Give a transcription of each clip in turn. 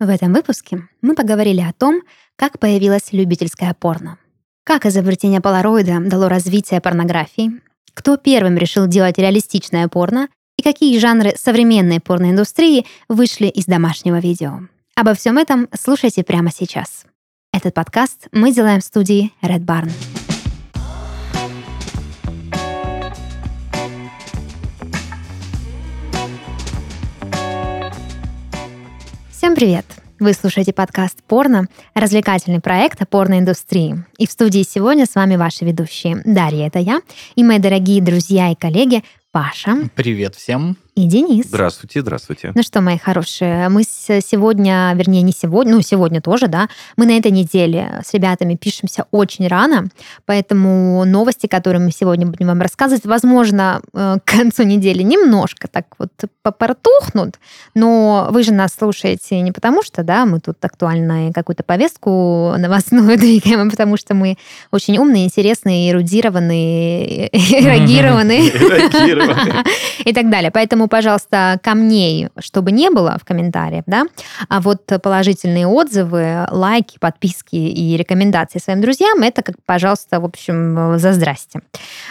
В этом выпуске мы поговорили о том, как появилась любительская порно, как изобретение полароида дало развитие порнографии, кто первым решил делать реалистичное порно и какие жанры современной порноиндустрии вышли из домашнего видео. Обо всем этом слушайте прямо сейчас. Этот подкаст мы делаем в студии Red Barn. Всем привет! Вы слушаете подкаст «Порно», развлекательный проект о порноиндустрии. И в студии сегодня с вами ваши ведущие. Дарья, это я, и мои дорогие друзья и коллеги Паша. Привет всем и Денис. Здравствуйте, здравствуйте. Ну что, мои хорошие, мы сегодня, вернее, не сегодня, ну, сегодня тоже, да, мы на этой неделе с ребятами пишемся очень рано, поэтому новости, которые мы сегодня будем вам рассказывать, возможно, э, к концу недели немножко так вот попортухнут, но вы же нас слушаете не потому, что, да, мы тут актуальную какую-то повестку новостную двигаем, а потому что мы очень умные, интересные, эрудированные, эрогированные и так далее. Поэтому пожалуйста, камней, чтобы не было в комментариях, да, а вот положительные отзывы, лайки, подписки и рекомендации своим друзьям, это, как, пожалуйста, в общем, за здрасте.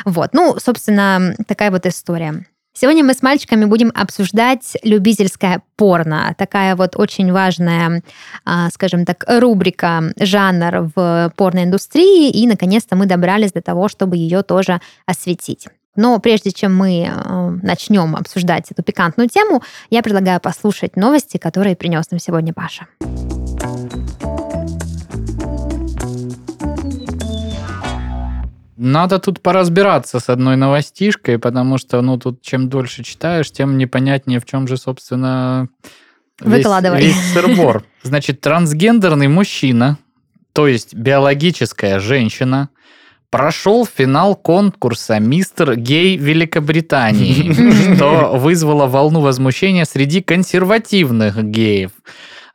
Вот, ну, собственно, такая вот история. Сегодня мы с мальчиками будем обсуждать любительское порно. Такая вот очень важная, а, скажем так, рубрика, жанр в порноиндустрии. И, наконец-то, мы добрались до того, чтобы ее тоже осветить. Но прежде чем мы э, начнем обсуждать эту пикантную тему, я предлагаю послушать новости, которые принес нам сегодня Паша. Надо тут поразбираться с одной новостишкой, потому что, ну, тут чем дольше читаешь, тем непонятнее, в чем же, собственно, Выкладывай. весь, весь сырбор. Значит, трансгендерный мужчина, то есть биологическая женщина, прошел финал конкурса «Мистер Гей Великобритании», что вызвало волну возмущения среди консервативных геев.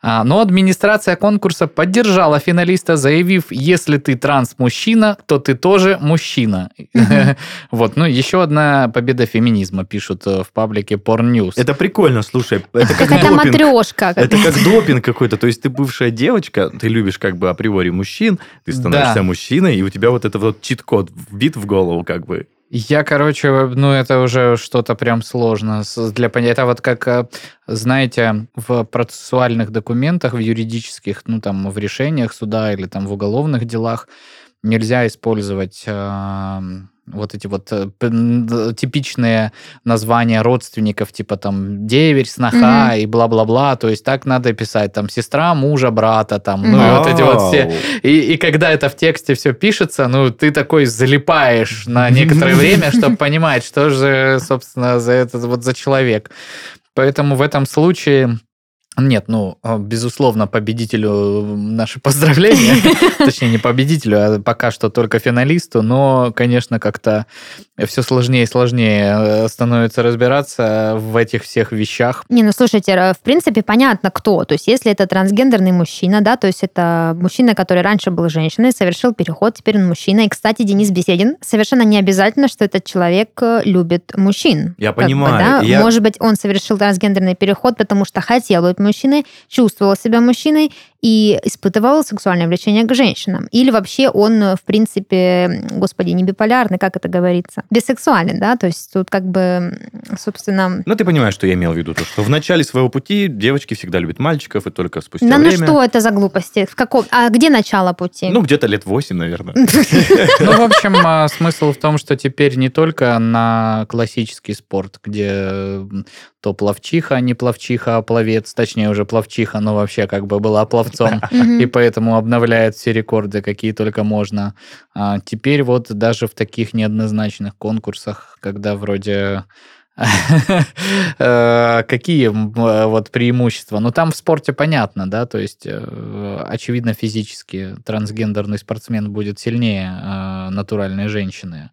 А, но администрация конкурса поддержала финалиста, заявив, если ты транс-мужчина, то ты тоже мужчина. Вот, ну, еще одна победа феминизма, пишут э, в паблике Porn News. Это прикольно, слушай. Это как Это матрешка. Это как допинг какой-то. То есть ты бывшая девочка, ты любишь как бы априори мужчин, ты становишься мужчиной, и у тебя вот этот вот чит-код вбит в голову как бы. Я, короче, ну это уже что-то прям сложно для понятия. Это вот как, э, знаете, в процессуальных документах, в юридических, ну там в решениях суда или там в уголовных делах нельзя использовать э, вот эти вот э, типичные названия родственников, типа там деверь, сноха Мгм. и бла-бла-бла. То есть так надо писать, там сестра мужа, брата, там, ну и вот эти вот все и, и когда это в тексте все пишется, ну, ты такой залипаешь на некоторое время, чтобы понимать, что же, собственно, за этот вот за человек. Поэтому в этом случае нет, ну, а, безусловно, победителю наши поздравления. Точнее, не победителю, а пока что только финалисту. Но, конечно, как-то все сложнее и сложнее э, становится разбираться в этих всех вещах. Не, ну слушайте, э, в принципе, понятно, кто. То есть, если это трансгендерный мужчина, да, то есть это мужчина, который раньше был женщиной, совершил переход, теперь он мужчина. И, кстати, Денис Беседин, совершенно не обязательно, что этот человек э, любит мужчин. Я Как бы, понимаю. да? Я- Может быть, он совершил трансгендерный переход, потому что хотел быть мужчиной, чувствовал себя мужчиной и испытывал сексуальное влечение к женщинам. Или вообще он, э, в принципе, господи, не биполярный, как это говорится, бисексуален, да, то есть тут как бы, собственно, Ну, ты понимаешь, что я имел в виду, то, что в начале своего пути девочки всегда любят мальчиков, и только спустя Да ну время... что это за глупости? В каком? А где начало пути? Ну, где-то лет 8, наверное. Ну, в общем, а, смысл в том, что теперь не только на классический спорт, где то пловчиха, не пловчиха, а пловец, точнее уже пловчиха, но вообще как бы была пловцом, и поэтому обновляет все рекорды, какие только можно. А теперь вот даже в таких неоднозначных конкурсах, когда вроде э, какие э, вот преимущества? Ну, там в спорте понятно, да, то есть, э, очевидно, физически трансгендерный спортсмен будет сильнее натуральной женщины.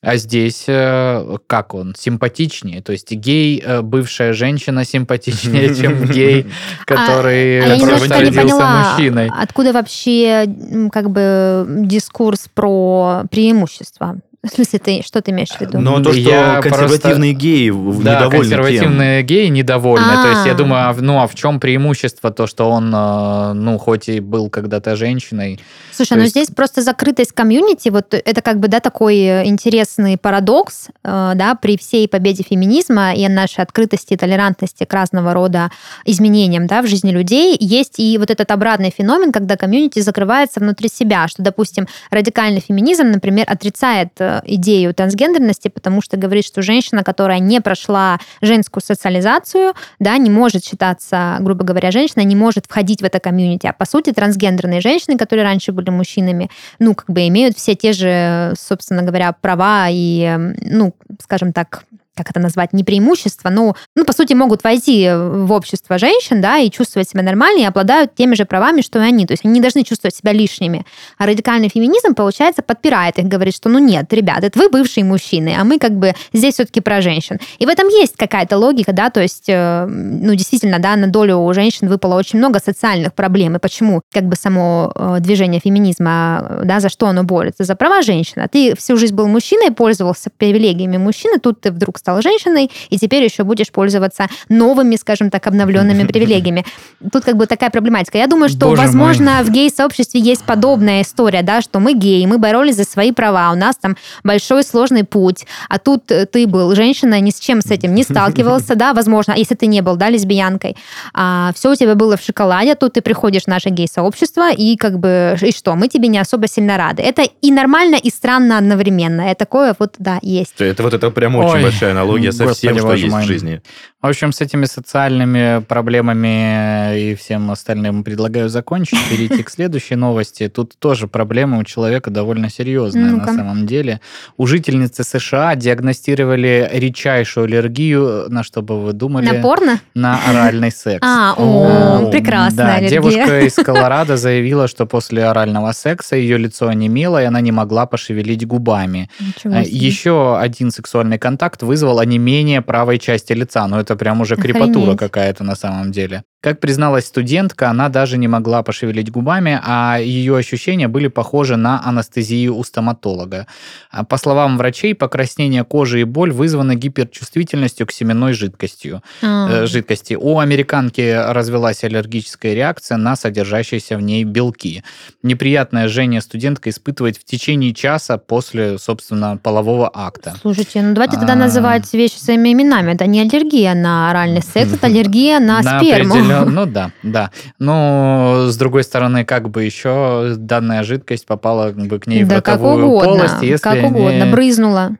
А здесь э, как он? Симпатичнее. То есть гей, э, бывшая женщина симпатичнее, чем гей, который а который немножко не родился поняла, мужчиной. откуда вообще как бы дискурс про преимущества? В смысле, ты что ты имеешь в виду? Но то, что Я консервативные геи Да, недовольны тем. консервативные геи недовольны. То есть я А. думаю, а в- ну а в чем преимущество то, что он, э, ну хоть и был когда-то женщиной, Слушай, ну есть- здесь просто закрытость комьюнити, вот это как бы, да, такой э, интересный парадокс, э, да, при всей победе феминизма и нашей открытости и толерантности к разного рода изменениям, да, в жизни людей, есть и вот этот обратный феномен, когда комьюнити закрывается внутри себя, что, допустим, радикальный феминизм, например, отрицает э, идею трансгендерности, потому что говорит, что женщина, которая не прошла женскую социализацию, да, не может считаться, грубо говоря, женщиной, не может входить в это комьюнити. А по сути, трансгендерные женщины, которые раньше были мужчинами, ну, как бы имеют все те же, собственно говоря, права и, ну, скажем так, как это назвать, не преимущества, но, ну, по сути, могут войти в общество женщин, да, и чувствовать себя нормально, и обладают теми же правами, что и они. То есть они не должны чувствовать себя лишними. А радикальный феминизм, получается, подпирает их, говорит, что, ну, нет, ребят, это вы бывшие мужчины, а мы как бы здесь все-таки про женщин. И в этом есть какая-то логика, да, то есть, э, ну, действительно, да, на долю у женщин выпало очень много социальных проблем. И почему как бы само э, движение феминизма, да, за что оно борется? За права женщин. А ты всю жизнь был мужчиной, пользовался привилегиями мужчины, тут ты вдруг стал женщиной, и теперь еще будешь пользоваться новыми, скажем так, обновленными привилегиями. Тут как бы такая проблематика. Я думаю, что, Боже мой. возможно, в гей-сообществе есть подобная история, да, что мы геи, мы боролись за свои права, у нас там большой сложный путь, а тут э, ты был женщина, ни с чем с этим не сталкивался, да, возможно, если ты не был, да, лесбиянкой, а, все у тебя было в шоколаде, тут ты приходишь в наше гей-сообщество, и как бы, и что, мы тебе не особо сильно рады. Это и нормально, и странно одновременно. И такое вот, да, есть. Это вот это прям очень Ой, большая аналогия со всем, господи, что боже есть мой. в жизни. В общем, с этими социальными проблемами и всем остальным предлагаю закончить, перейти к следующей новости. Тут тоже проблема у человека довольно серьезная на самом деле. У жительницы США диагностировали редчайшую аллергию, на что бы вы думали? На порно? На оральный секс. А, О, прекрасная Да, аллергия. девушка из Колорадо заявила, что после орального секса ее лицо онемело, и она не могла пошевелить губами. Еще один сексуальный контакт вызвал онемение правой части лица. Но это прям уже крепатура Охренеть. какая-то на самом деле. Как призналась студентка, она даже не могла пошевелить губами, а ее ощущения были похожи на анестезию у стоматолога. А По словам врачей, покраснение кожи и боль вызваны гиперчувствительностью к семенной жидкостью э, жидкости. У американки развелась аллергическая реакция на содержащиеся в ней белки. Неприятное жжение студентка испытывает в течение часа после, собственно, полового акта. Слушайте, ну давайте тогда А. называть вещи своими именами. Это не аллергия на оральный секс, это аллергия на, сперму. Определен- Ну да, да. Но с другой стороны, как бы еще данная жидкость попала бы к ней в как ротовую угодно, полость, если как угодно, не- брызнула.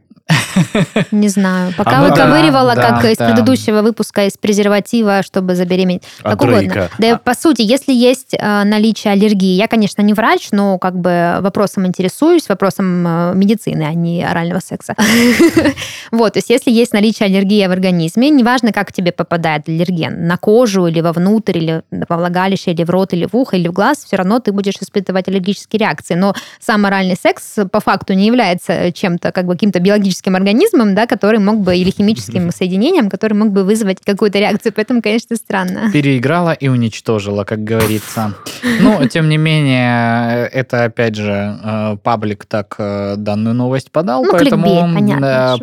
Не знаю. Пока А выковыривала, да, как да, из да. предыдугу выпуска из презерватива, чтобы забеременеть. От Как угодно. Дрейка. Да, и по сути, если есть э, наличие аллергии, я, конечно, не врач, но как бы вопросом интересуюсь, вопросом э, медицины, а не орального секса. Вот, то есть если есть наличие аллергии в организме, неважно, как тебе попадает аллерген, на кожу или вовнутрь, или во влагалище, или в рот, или в ухо, или в глаз, все равно ты будешь испытывать аллергические реакции. Но сам оральный секс по факту не является чем-то, как бы каким-то биологическим организмом, да, который мог бы, или химическим соединением, который мог бы вызвать какую-то реакцию. Поэтому, конечно, странно. переиграла и уничтожила, как говорится. Но, тем не менее, это, опять же, э, паблик так э, данную новость подал, Ну, поэтому э,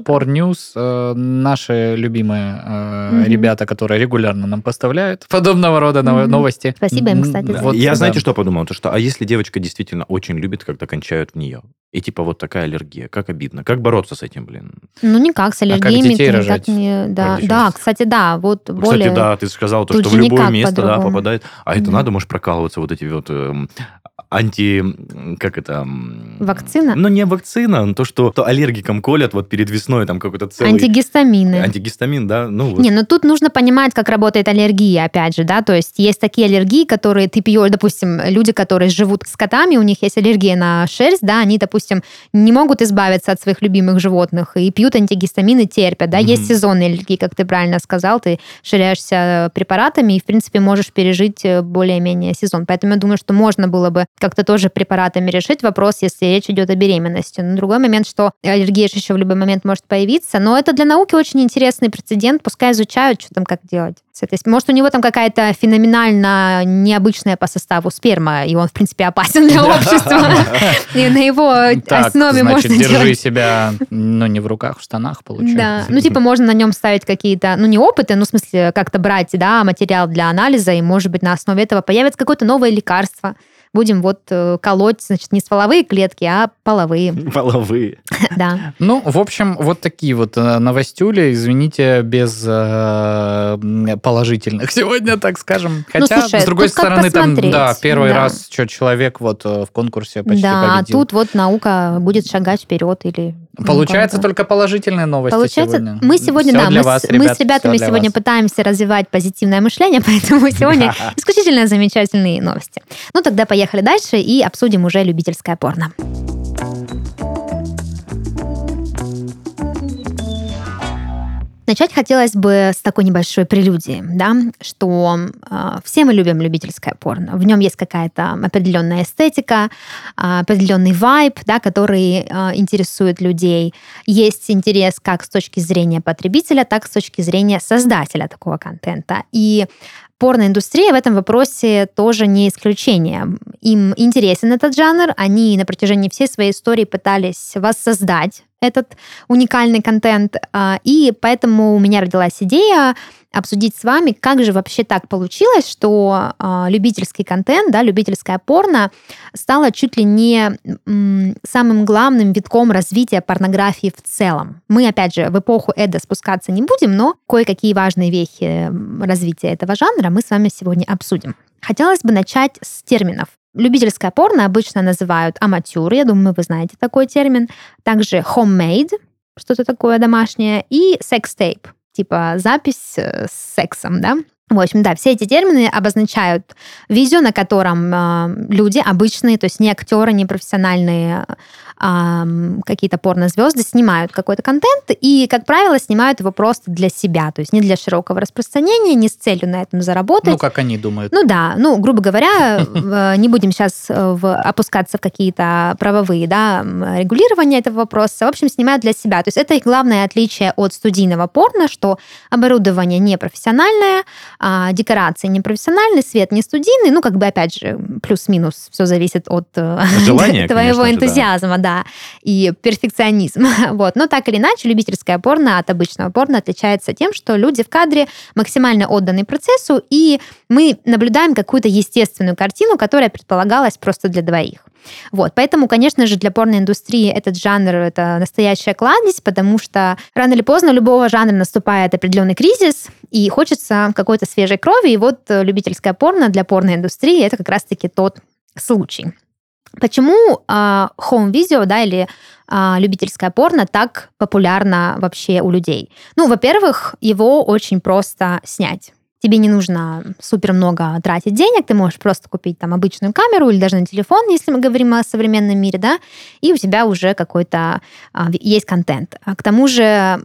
э, наши любимые ребята, которые регулярно нам поставляют подобного рода новости. Спасибо им, кстати, за я, знаете, что подумал? То, что, а если девочка действительно очень любит, когда кончают в нее? И типа вот такая аллергия. Как обидно. Как бороться с этим, блин? Ну, никак, с как аллергиями детей ты никак рожать? не... Да, Как да, кстати, да, вот более... Кстати, да, ты сказал, то, что в любое место да, попадает. А это надо, может, прокалываться вот эти вот эм, анти... Как это? Вакцина? Ну, не вакцина, но то, что то аллергикам колят вот перед весной, там какой-то целый... Антигистамины. Антигистамин, да? Ну, вот. Не, ну тут нужно понимать, как работает аллергия, опять же, да, то есть есть такие аллергии, которые ты пьешь, допустим, люди, которые живут с котами, у них есть аллергия на шерсть, да, они, допустим, не могут избавиться от своих любимых животных и пьют антигистамины, терпят, да, есть Мгм. сезонные аллергии, как ты правильно сказал, ты ширяешься препаратами и, в принципе, можешь пережить э, более-менее сезон, поэтому я думаю, что можно было бы как-то тоже препаратами решить вопрос, если речь идет о беременности. Но другой момент, что аллергия же еще в любой момент может появиться. Но это для науки очень интересный прецедент. Пускай изучают, что там как делать. То есть, может, у него там какая-то феноменально необычная по составу сперма, и он, в принципе, опасен для общества. И на его основе можно держи себя, ну, не в руках, в штанах, получается. Да, ну, типа, можно на нем ставить какие-то, ну, не опыты, ну, в смысле, как-то брать, да, материал для анализа, и, может быть, на основе этого появится какое-то новое лекарство, будем вот э, колоть, значит, не стволовые клетки, а половые. Половые. Да. Ну, в общем, вот такие вот э, новостюли, извините, без э, положительных сегодня, так скажем. Ну, Хотя, с другой стороны, там, да, первый Да. раз, что человек вот в конкурсе почти Да, а победил. тут вот наука будет шагать вперед или... Получается только положительные новости Получается, сегодня. мы сегодня, Всё да, мы, вас, с, мы ребят, с ребятами сегодня вас. пытаемся развивать позитивное мышление, поэтому сегодня исключительно замечательные новости. Ну, тогда поехали дальше и обсудим уже любительское порно. Начать хотелось бы с такой небольшой прелюдии, да, что э, все мы любим любительское порно. В нем есть какая-то определенная эстетика, а, определенный вайб, да, который э, интересует людей. Есть интерес как с точки зрения потребителя, так и с точки зрения создателя такого контента. И порноиндустрия в этом вопросе тоже не исключение. Им интересен этот жанр, они на протяжении всей своей истории пытались воссоздать этот уникальный контент, а, и поэтому у меня родилась идея обсудить с вами, как же вообще так получилось, что а, любительский контент, да, любительское порно стало чуть ли не м, самым главным витком развития порнографии в целом. Мы, опять же, в эпоху Эда спускаться не будем, но кое-какие важные вехи развития этого жанра мы с вами сегодня обсудим. Хотелось бы начать с терминов. Любительское порно обычно называют аматюр, я думаю, вы знаете такой термин. Также homemade, что-то такое домашнее, и секс-тейп, типа запись э, с сексом, да. В общем, да, все эти термины обозначают видео, на котором э, люди обычные, то есть не актеры, не профессиональные а, какие-то порнозвезды снимают какой-то контент и, как правило, снимают его просто для себя, то есть не для широкого распространения, не с целью на этом заработать. Ну, как они думают. Ну да, ну, грубо говоря, в- не будем сейчас в, опускаться в какие-то правовые да, регулирования этого вопроса. В общем, снимают для себя. То есть это их главное отличие от студийного порно, что оборудование не профессиональное, а, декорации не профессиональные, свет не студийный. Ну, как бы, опять же, плюс-минус, все зависит от э, Желания, твоего конечно же, да. энтузиазма, да, и перфекционизм. Вот. Но так или иначе, любительское порно от обычного порно отличается тем, что люди в кадре максимально отданы процессу, и мы наблюдаем какую-то естественную картину, которая предполагалась просто для двоих. Вот, поэтому, конечно же, для порноиндустрии этот жанр — это настоящая кладезь, потому что рано или поздно любого жанра наступает определенный кризис, и хочется какой-то свежей крови, и вот э, любительское порно для порноиндустрии — это как раз-таки тот случай. Почему а, хоум-видео, да, или а, любительское порно так популярно вообще у людей? Ну, во-первых, его очень просто снять. Тебе не нужно супер много тратить денег, ты можешь просто купить там обычную камеру или даже на телефон, если мы говорим о современном мире, да, и у тебя уже какой-то а, есть контент. А к тому же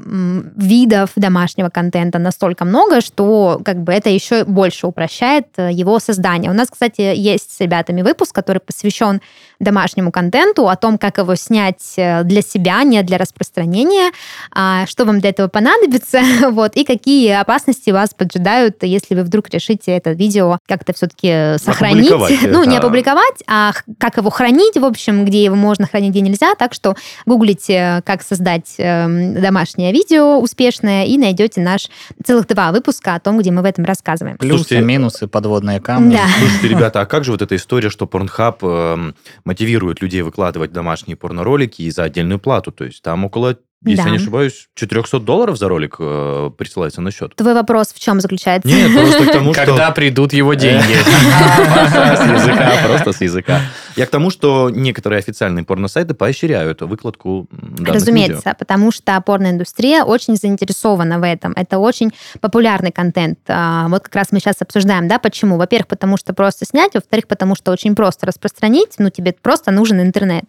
видов домашнего контента настолько много, что как бы это еще больше упрощает э, его создание. У нас, кстати, есть с ребятами выпуск, который посвящен домашнему контенту, о том, как его снять э, для себя, не для распространения, а что вам для этого понадобится, вот, и какие опасности вас поджидают, если вы вдруг решите это видео как-то все-таки сохранить. Опубликовать, Ну, не опубликовать, а как его хранить, в общем, где его можно хранить, где нельзя. Так что гуглите, как создать эм, домашнее видео успешное, и найдете наш целых два выпуска о том, где мы в этом рассказываем. Плюсы, Слушайте, минусы, подводные камни. Да. Слушайте, ребята, а как же вот эта история, что Pornhub эм, мотивирует людей выкладывать домашние порноролики и за отдельную плату? То есть там около, если Да. я не ошибаюсь, 400 долларов за ролик э, присылается на счет. Твой вопрос в чем заключается? Нет, просто к тому, что... Когда придут его деньги? С языка, просто с языка. Я к тому, что некоторые официальные порносайты поощряют выкладку Разумеется, потому что порноиндустрия очень заинтересована в этом. Это очень популярный контент. А, Вот как раз мы сейчас обсуждаем, да, почему. Во-первых, потому что просто снять, во-вторых, потому что очень просто распространить, ну, тебе просто нужен интернет.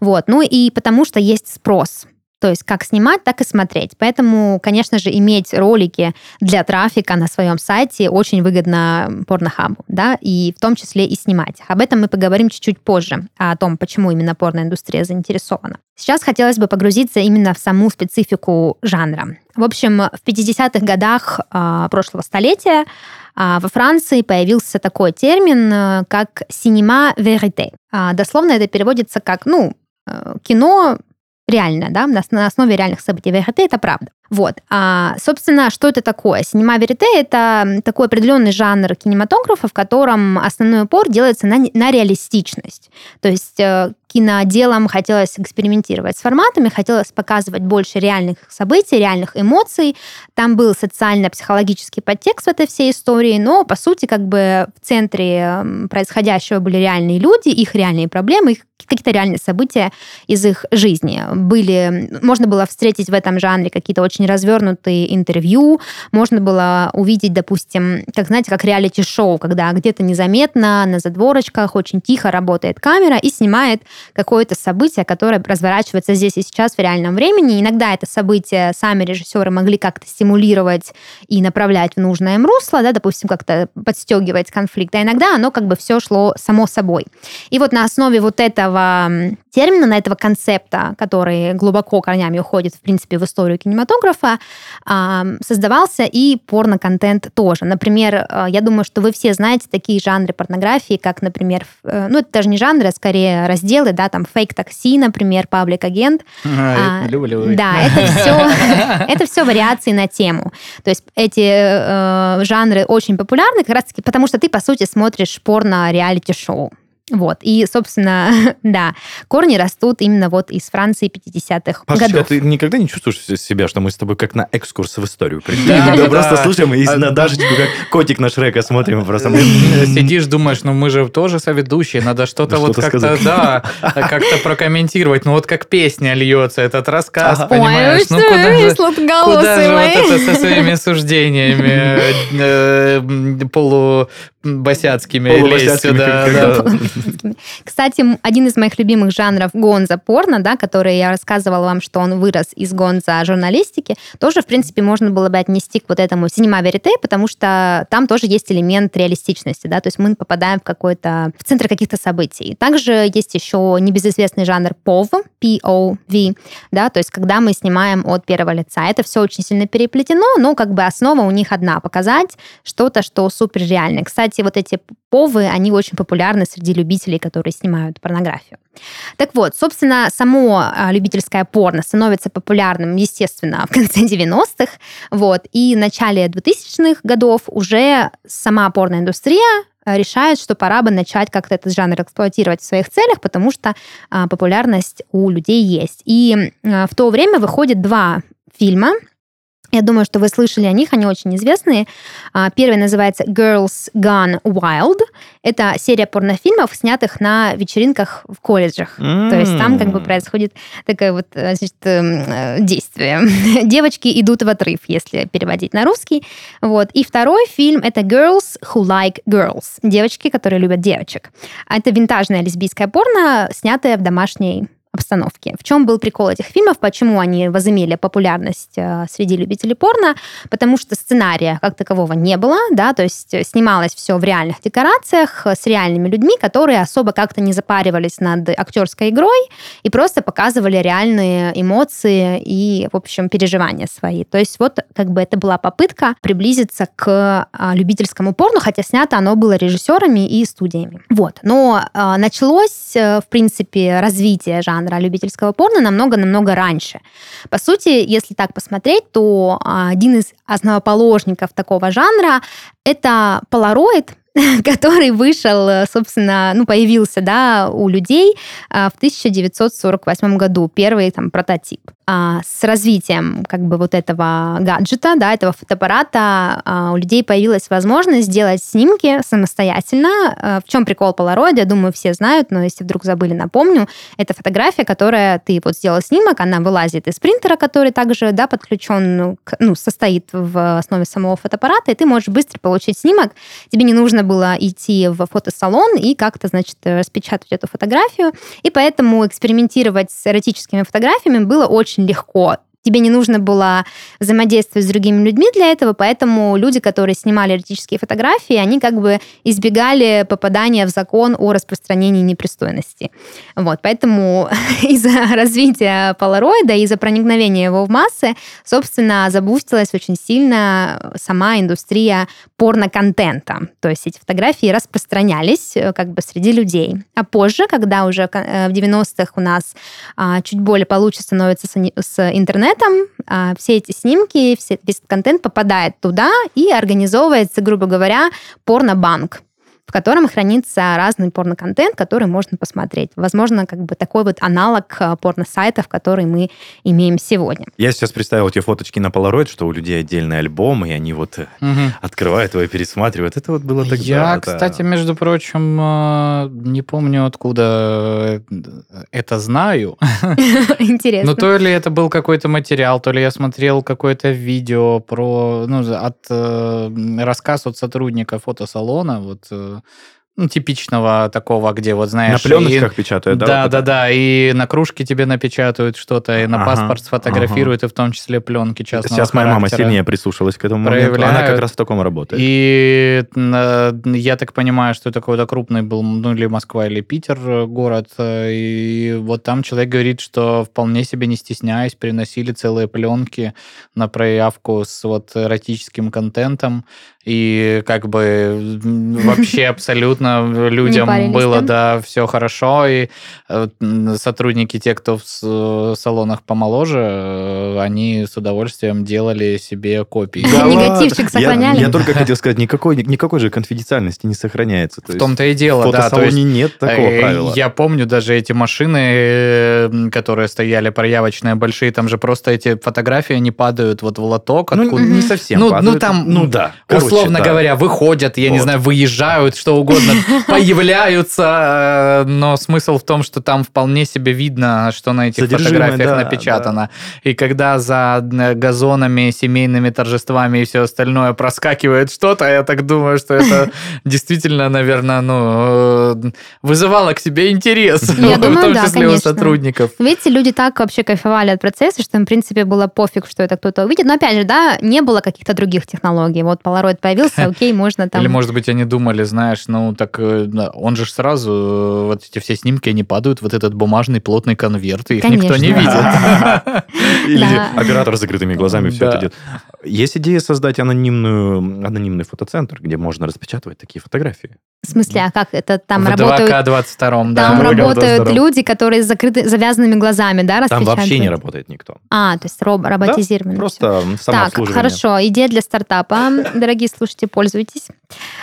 Вот. Ну и потому что есть спрос. То есть как снимать, так и смотреть. Поэтому, конечно же, иметь ролики для трафика на своем сайте очень выгодно порнохабу, да, и в том числе и снимать. Об этом мы поговорим чуть-чуть позже, о том, почему именно порноиндустрия заинтересована. Сейчас хотелось бы погрузиться именно в саму специфику жанра. В общем, в 50-х годах э, прошлого столетия э, во Франции появился такой термин, э, как «синема верите». Э, дословно это переводится как, ну, э, кино реальное, да, на основе реальных событий. Верите – это правда. Вот. А, собственно, что это такое? Синема верите – это такой определенный жанр кинематографа, в котором основной упор делается на, на реалистичность. То есть э, киноделам хотелось экспериментировать с форматами, хотелось показывать больше реальных событий, реальных эмоций. Там был социально-психологический подтекст в этой всей истории, но, по сути, как бы в центре происходящего были реальные люди, их реальные проблемы, их какие-то реальные события из их жизни. Были, можно было встретить в этом жанре какие-то очень развернутые интервью, можно было увидеть, допустим, как, знаете, как реалити-шоу, когда где-то незаметно на задворочках очень тихо работает камера и снимает какое-то событие, которое разворачивается здесь и сейчас в реальном времени. Иногда это событие сами режиссеры могли как-то стимулировать и направлять в нужное им русло, да, допустим, как-то подстегивать конфликт, а иногда оно как бы все шло само собой. И вот на основе вот этого термина, на этого концепта, который глубоко корнями уходит, в принципе, в историю кинематографа, создавался и порно-контент тоже. Например, э, я думаю, что вы все знаете такие жанры порнографии, как, например, э, ну, это даже не жанры, а скорее разделы, да, там фейк-такси, например, паблик-агент. А, люблю. Да, это все, это все вариации на тему. То есть эти э, жанры очень популярны как раз-таки потому, что ты, по сути, смотришь порно-реалити-шоу. Вот. И, собственно, да, корни растут именно вот из Франции 50-х Пашечка, годов. ты никогда не чувствуешь себя, что мы с тобой как на экскурс в историю пришли? Да, просто слушаем и А, на Дашечку, как котик на Шрека смотрим просто. Сидишь, думаешь, ну мы же тоже соведущие, надо что-то вот как-то, да, как-то прокомментировать. Ну вот как песня льется, этот рассказ, понимаешь? Ну куда же, куда же вот это со своими суждениями э, лезть сюда? как- да. Кстати, один из моих любимых жанров гонза порно, да, который я рассказывала вам, что он вырос из гонза журналистики, тоже, в принципе, можно было бы отнести к вот этому синема верите, потому что там тоже есть элемент реалистичности, да, то есть мы попадаем в какой-то, в центр каких-то событий. Также есть еще небезызвестный жанр POV, P-O-V, да, то есть когда мы снимаем от первого лица. Это все очень сильно переплетено, но как бы основа у них одна, показать что-то, что супер реальное. Кстати, вот эти повы, они очень популярны среди любителей, которые снимают порнографию. Так вот, собственно, само а, любительское порно становится популярным, естественно, в конце 90-х, вот, и в начале 2000-х годов уже сама порноиндустрия а, решает, что пора бы начать как-то этот жанр эксплуатировать в своих целях, потому что а, популярность у людей есть. И в то время выходит два фильма. Я думаю, что вы слышали о них, они очень известные. А, Первый называется Girls Gone Wild. Это серия порнофильмов, снятых на вечеринках в колледжах. То есть там как бы происходит такое вот э, значит, эм, э, действие. Девочки идут в отрыв, если переводить на русский. Вот. И второй фильм это Girls Who Like Girls. Девочки, которые любят девочек. А Это винтажное лесбийское порно, снятое в домашней обстановке. В чем был прикол этих фильмов, почему они возымели популярность э, среди любителей порно? Потому что сценария как такового не было, да, то есть снималось все в реальных декорациях э, с реальными людьми, которые особо как-то не запаривались над актерской игрой и просто показывали реальные эмоции и, в общем, переживания свои. То есть вот как бы это была попытка приблизиться к любительскому порно, хотя снято оно было режиссерами и студиями. Вот. Но началось, э, в принципе, развитие жанра любительского порно намного-намного раньше. По сути, если так посмотреть, то а, один из основоположников такого жанра это Polaroid, который вышел, э, собственно, ну, появился, да, у людей а, в 1948 году, первый там прототип. А с развитием как бы вот этого гаджета, да, этого фотоаппарата а, у людей появилась возможность сделать снимки самостоятельно. В чем прикол Polaroid, я думаю, все знают, но если вдруг забыли, напомню. Это фотография, которая ты вот сделал снимок, она вылазит из принтера, который также, да, подключен, ну, состоит в основе самого фотоаппарата, и ты можешь быстро получить снимок. Тебе не нужно было идти в фотосалон и как-то, значит, распечатать эту фотографию. И поэтому экспериментировать с эротическими фотографиями было очень легко тебе не нужно было взаимодействовать с другими людьми для этого, поэтому люди, которые снимали эротические фотографии, они как бы избегали попадания в закон о распространении непристойности. Вот, поэтому из-за развития полароида, из-за проникновения его в массы, собственно, забустилась очень сильно сама индустрия порно-контента. То есть эти фотографии распространялись э, как бы среди людей. А позже, когда уже э, в 90-х у нас а, чуть более получше становится с интернетом, этом а, все эти снимки, все, весь контент попадает туда и организовывается, грубо говоря, порнобанк в котором хранится разный порно-контент, который можно посмотреть. Возможно, как бы такой вот аналог э, порно-сайтов, который мы имеем сегодня. Я сейчас представил эти фоточки на Polaroid, что у людей отдельный альбом, и они вот угу. открывают его и пересматривают. Это вот было тогда. Я, это... кстати, между прочим, э, не помню, откуда это знаю. Интересно. Ну, то ли это был какой-то материал, то ли я смотрел какое-то видео про, ну, от рассказ от сотрудника фотосалона, вот ну, типичного такого, где вот знаешь... На пленочках и, печатают, да? Да, вот да, да, и на кружке тебе напечатают что-то, и на ага, паспорт сфотографируют, ага. и в том числе пленки частного Сейчас моя мама сильнее прислушалась к этому моменту. Она как раз в таком работает. И я так понимаю, что это какой-то крупный был, ну, или Москва, или Питер э, город, э, и вот там человек говорит, что вполне себе не стесняясь, приносили целые пленки на проявку с вот эротическим контентом, и как бы вообще абсолютно людям было, да, все хорошо, и э, сотрудники, те, кто в салонах помоложе, э, они с удовольствием делали себе копии. Негативчик сохраняли. Я, только хотел сказать, никакой, никакой же конфиденциальности не сохраняется. В том-то и дело, да. то есть, нет такого э, правила. Я помню даже эти машины, которые стояли проявочные, большие, там же просто эти фотографии, они падают вот в лоток. Ну, откуда... не совсем ну, падают. Ну, там, ну да. Короче, условно да. говоря, выходят, я вот. не знаю, выезжают, что угодно, появляются, э, но смысл в том, что там вполне себе видно, что на этих фотографиях да, напечатано. Да. И когда за газонами, семейными торжествами и все остальное проскакивает что-то, я так думаю, что это действительно, наверное, ну, э, вызывало к себе интерес, я думаю, в том да, числе конечно. у сотрудников. Видите, люди так вообще кайфовали от процесса, что им, в принципе, было пофиг, что это кто-то увидит. Но, опять же, да, не было каких-то других технологий. Вот Polaroid появился, окей, можно там... Или, может быть, они думали, знаешь, ну, так э, он же сразу, э, вот эти все снимки, они падают вот этот бумажный плотный конверт, и их Конечно. никто не видит. Или оператор с закрытыми глазами все это делает. Есть идея создать анонимную, анонимный фотоцентр, где можно распечатывать такие фотографии. В смысле, а как это там в работают? В 22 да. Там работают люди, которые с закрыты, завязанными глазами, да? Там вообще не работает никто. А, то есть роб, роботизировано. Да, просто самообслуживание. Так, хорошо. Идея для стартапа, дорогие слушатели, пользуйтесь.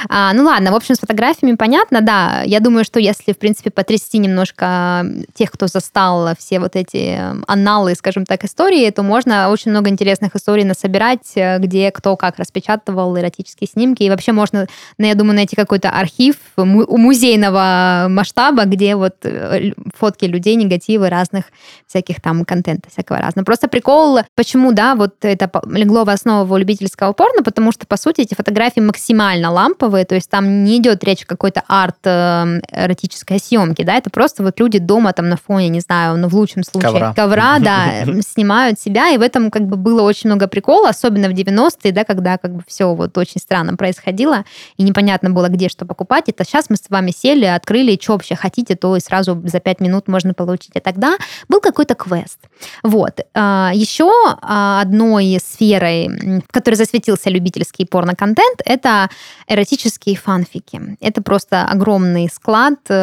А, ну ладно, в общем, с фотографиями понятно, да. Я думаю, что если, в принципе, потрясти немножко тех, кто застал все вот эти аналы, скажем так, истории, то можно очень много интересных историй насобирать, где кто как распечатывал эротические снимки. И вообще можно, ну, я думаю, найти какой-то архив музейного масштаба, где вот э, фотки людей, негативы разных всяких там контента, всякого разного. Просто прикол, почему, да, вот это легло в основу любительского порно, потому что, по сути, эти фотографии максимально ламповые, то есть там не идет речь о какой-то арт-эротической съемке, да, это просто вот люди дома там на фоне, не знаю, ну в лучшем случае ковра, ковра да, снимают себя, и в этом как бы было очень много прикола, особенно в 90-е, да, когда как бы все вот очень странно происходило, и непонятно было, где что покупать. Это сейчас мы с вами сели, открыли, что вообще хотите, то и сразу за 5 минут можно получить. А тогда был какой-то квест. Вот. А, Еще а, одной сферой, в которой засветился любительский порно-контент, это эротические фанфики. Это просто огромный склад э,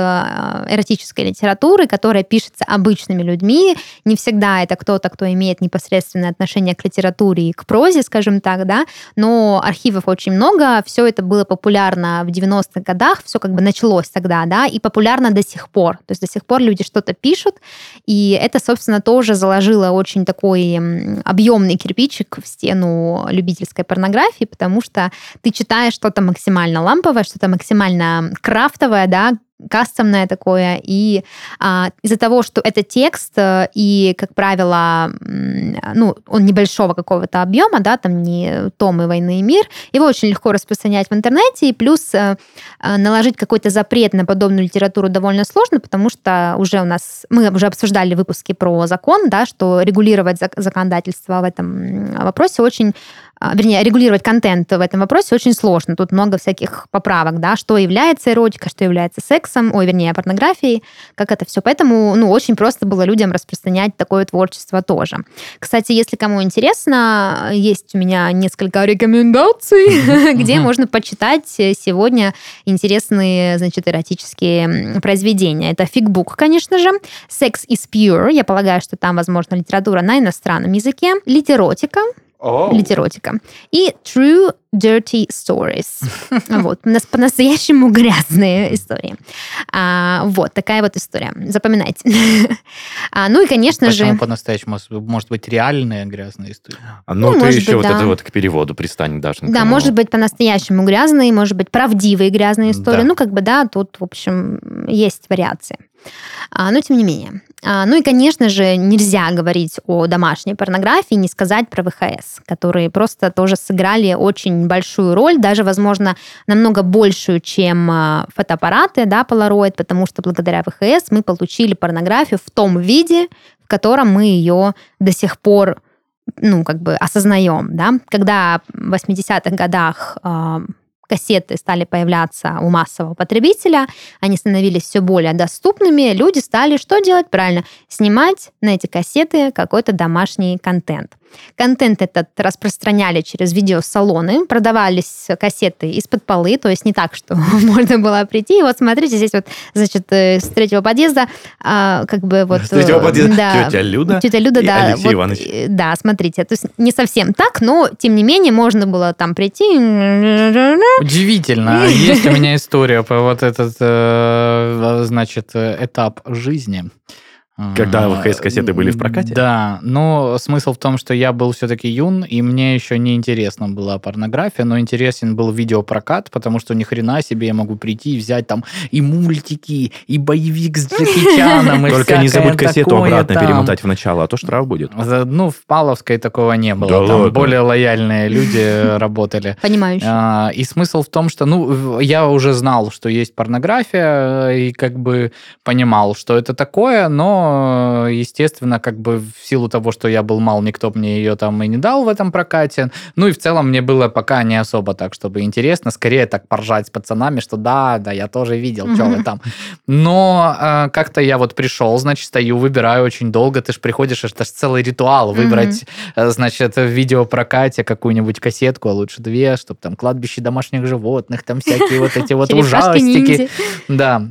эротической литературы, которая пишется обычными людьми. Не всегда это кто-то, кто имеет непосредственное отношение к литературе и к прозе, скажем так, да, но архивов очень много, все это было популярно в 90-х годах, все как бы началось тогда, да, и популярно до сих пор. То есть до сих пор люди что-то пишут, и это, собственно, тоже заложило очень такой объемный кирпичик в стену любительской порнографии, потому что ты читаешь что-то максимально ламповое, что-то максимально крафтовое, да, кастомное такое. И а, из-за того, что это текст, э, и, как правило, ну, он небольшого какого-то объема, да, там не томы «Войны и мир», его очень легко распространять в интернете, и плюс а, наложить какой-то запрет на подобную литературу довольно сложно, потому что уже у нас, мы уже обсуждали выпуски про закон, да, что регулировать законодательство в этом вопросе очень а, вернее, регулировать контент в этом вопросе очень сложно. Тут много всяких поправок, да, что является эротикой, что является сексом, ой, вернее, порнографией, как это все. Поэтому, ну, очень просто было людям распространять такое творчество тоже. Кстати, если кому интересно, есть у меня несколько рекомендаций, где можно почитать сегодня интересные, значит, эротические произведения. Это фигбук, конечно же, Sex is Pure, я полагаю, что там, возможно, литература на иностранном языке, литеротика, Oh. Литеротика. И True Dirty Stories. Вот. По-настоящему грязные истории. А, вот, такая вот история. Запоминайте. а, ну и, конечно Почему же... по-настоящему? Может быть, реальные грязные истории? А, ну, ну, ты еще быть, вот да. это вот к переводу пристань даже. Да, может быть, по-настоящему грязные, может быть, правдивые грязные истории. Да. Ну, как бы, да, тут, в общем, есть вариации. А, но тем не менее. А, ну и, конечно же, нельзя говорить о домашней порнографии, не сказать про ВХС, которые просто тоже сыграли очень большую роль, даже, возможно, намного большую, чем а, фотоаппараты, да, Polaroid, потому что благодаря ВХС мы получили порнографию в том виде, в котором мы ее до сих пор ну, как бы осознаем, да. Когда в 80-х годах кассеты стали появляться у массового потребителя, они становились все более доступными, люди стали что делать? Правильно, снимать на эти кассеты какой-то домашний контент. Контент этот распространяли через видеосалоны, продавались кассеты из-под полы, то есть не так, что можно было прийти. И вот смотрите, здесь вот, значит, э, с третьего подъезда, а, как бы вот... С третьего подъезда да, тетя Люда Тетя Люда, и да. Алексей вот, Иванович. Э, да, смотрите, то есть не совсем так, но тем не менее можно было там прийти. Удивительно. Есть у меня история по вот этот, э, значит, этап жизни. Когда ВХС-кассеты были в прокате? Да, но смысл в том, что я был все-таки юн, и мне еще не интересна была порнография, но интересен был видеопрокат, потому что ни хрена себе я могу прийти и взять там и мультики, и боевик с Джеки Чаном, и Только не забудь кассету обратно перемотать в начало, а то штраф будет. Ну, в Павловской такого не было. Там более лояльные люди работали. Понимающие. А, и смысл в том, что, ну, я уже знал, что есть порнография, и как бы понимал, что это такое, но естественно, как бы в силу того, что я был мал, никто мне ее там и не дал в этом прокате. Ну и в целом мне было пока не особо так, чтобы интересно. Скорее так поржать с пацанами, что да, да, я тоже видел, что вы там. Но э, как-то я вот пришел, значит, стою, выбираю очень долго. Ты же приходишь, это же целый ритуал, выбрать, э, значит, в видеопрокате какую-нибудь кассетку, а лучше две, чтобы там кладбище домашних животных, там всякие вот эти вот ужастики. Да.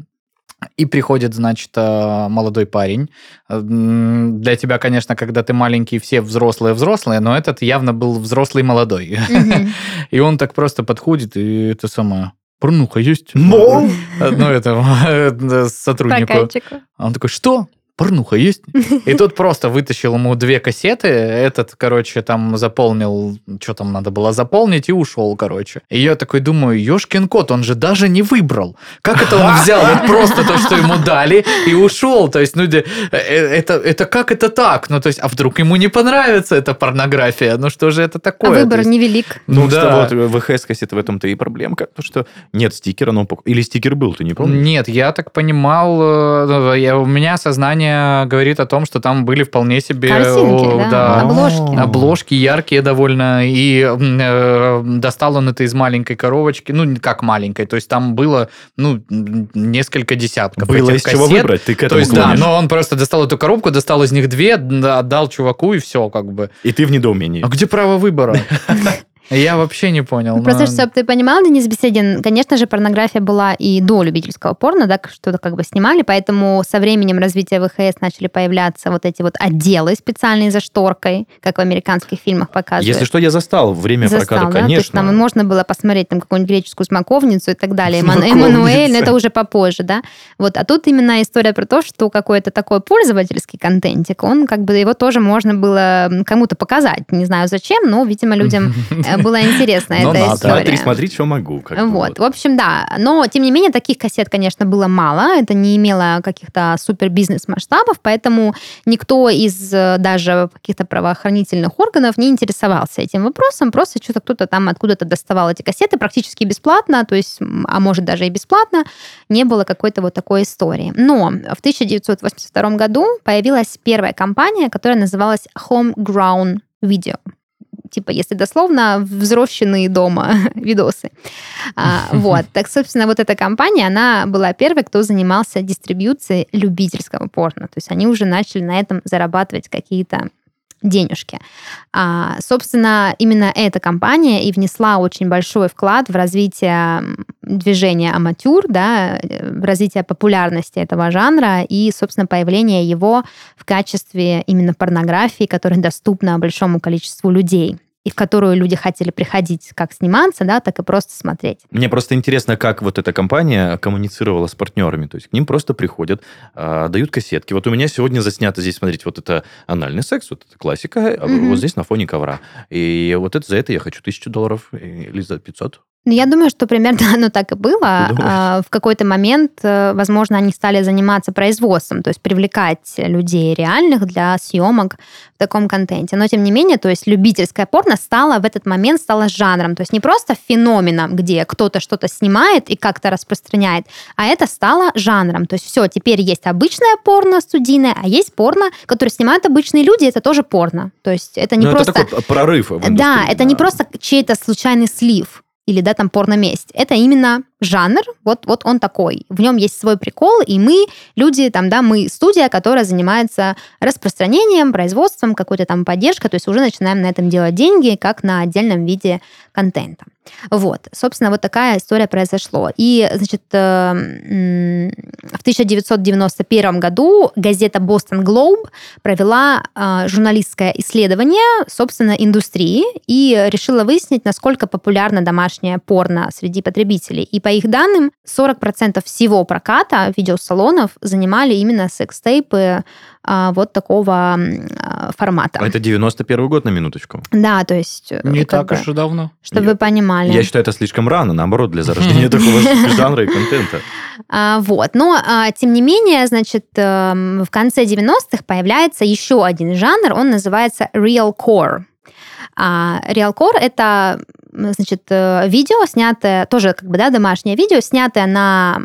И приходит, значит, э, молодой парень. Для тебя, конечно, когда ты маленький, все взрослые-взрослые, но этот явно был взрослый молодой. И он так просто подходит, и это самое... Порнуха есть? Ну, ну это сотруднику. Он такой, что? Порнуха есть? И тут просто вытащил ему две кассеты, этот, короче, там заполнил, что там надо было заполнить, и ушел, короче. И я такой думаю, ешкин кот, он же даже не выбрал. Как это он взял вот просто то, что ему дали, и ушел? То есть, ну, э, это, это как это так? Ну, то есть, а вдруг ему не понравится эта порнография? Ну, что же это такое? А выбор есть, невелик. Ну, ну да. вот ВХС-кассеты в этом-то и проблемка, то, что нет стикера, но... Или стикер был, ты не помнишь? Нет, я так понимал, э, я, у меня сознание говорит о том, что там были вполне себе... Картинки, да, да, обложки. Обложки яркие довольно, и э, достал он это из маленькой коробочки, ну, как маленькой, то есть там было, ну, несколько десятков Было из чего выбрать, ты к этому То есть, клонишь. да, но он просто достал эту коробку, достал из них две, отдал чуваку, и все, как бы. И ты в недоумении. А где право выбора? Я вообще не понял. Ну, просто, но... чтобы ты понимал, Денис Беседин, конечно же, порнография была и до любительского порно, да, что-то как бы снимали, поэтому со временем развития ВХС начали появляться вот эти вот отделы специальные за шторкой, как в американских фильмах показывают. Если что, я застал время застал, проката, да? конечно. То есть там можно было посмотреть там какую-нибудь греческую смоковницу и так далее. Эммануэль, но это уже попозже, да. Вот, а тут именно история про то, что какой-то такой пользовательский контентик, он как бы его тоже можно было кому-то показать. Не знаю зачем, но, видимо, людям была интересная Ну, эта надо. история. Смотри, смотри, что могу. Вот, в общем, да. Но, тем не менее, таких кассет, конечно, было мало. Это не имело каких-то супер бизнес-масштабов, поэтому никто из э, даже каких-то правоохранительных органов не интересовался этим вопросом. Просто что-то кто-то там откуда-то доставал эти кассеты практически бесплатно, то есть, а может даже и бесплатно. Не было какой-то вот такой истории. Но в 1982 году появилась первая компания, которая называлась Homegrown Video типа, если дословно, взросшенные дома видосы. А, вот. Так, собственно, вот эта компания, она была первой, кто занимался дистрибьюцией любительского порно. То есть они уже начали на этом зарабатывать какие-то денежки. А, собственно, именно эта компания и внесла очень большой вклад в развитие движения аматюр, да, в развитие популярности этого жанра и, собственно, появление его в качестве именно порнографии, которая доступна большому количеству людей и в которую люди хотели приходить как сниматься, да, так и просто смотреть. Мне просто интересно, как вот эта компания коммуницировала с партнерами. То есть к ним просто приходят, а, дают кассетки. Вот у меня сегодня заснято здесь, смотрите, вот это анальный секс, вот это классика, Мгм. вот здесь на фоне ковра. И вот это за это я хочу тысячу долларов или за 500. Ну, Я думаю, что примерно оно так и было. Ты думаешь? А, В какой-то момент, э, возможно, они стали заниматься производством, то есть привлекать людей реальных для съемок в таком контенте. Но, тем не менее, то есть любительское порно стало в этот момент стало жанром. То есть не просто феноменом, где кто-то что-то снимает и как-то распространяет, а это стало жанром. То есть все, теперь есть обычное порно студийное, а есть порно, которое снимают обычные люди, это тоже порно. То есть это не Ну, просто... это такой прорыв. Да, это не да. просто чей-то случайный слив или да, там порно-месть. Это именно жанр, вот, вот он такой. В нем есть свой прикол, и мы, люди, там, да, мы студия, которая занимается распространением, производством, какой-то там поддержкой, то есть уже начинаем на этом делать деньги, как на отдельном виде контента. Вот, собственно, вот такая история произошла. И, значит, э, в 1991 году газета Boston Globe провела э, журналистское исследование, собственно, индустрии и решила выяснить, насколько популярно домашнее порно среди потребителей. И по их данным, 40% всего проката видеосалонов занимали именно секс-тейпы а, вот такого а, формата. А Это 91 год на минуточку. Да, то есть... э, Не так бы, уж и давно. Чтобы Я- вы понимали. Я считаю, это слишком рано, наоборот, для зарождения такого жанра и контента. Вот. Но, тем не менее, значит, эм, в конце 90-х появляется еще один жанр, он называется realcore. А, realcore — это значит, э, видео, снятое, тоже как бы, да, домашнее видео, снятое на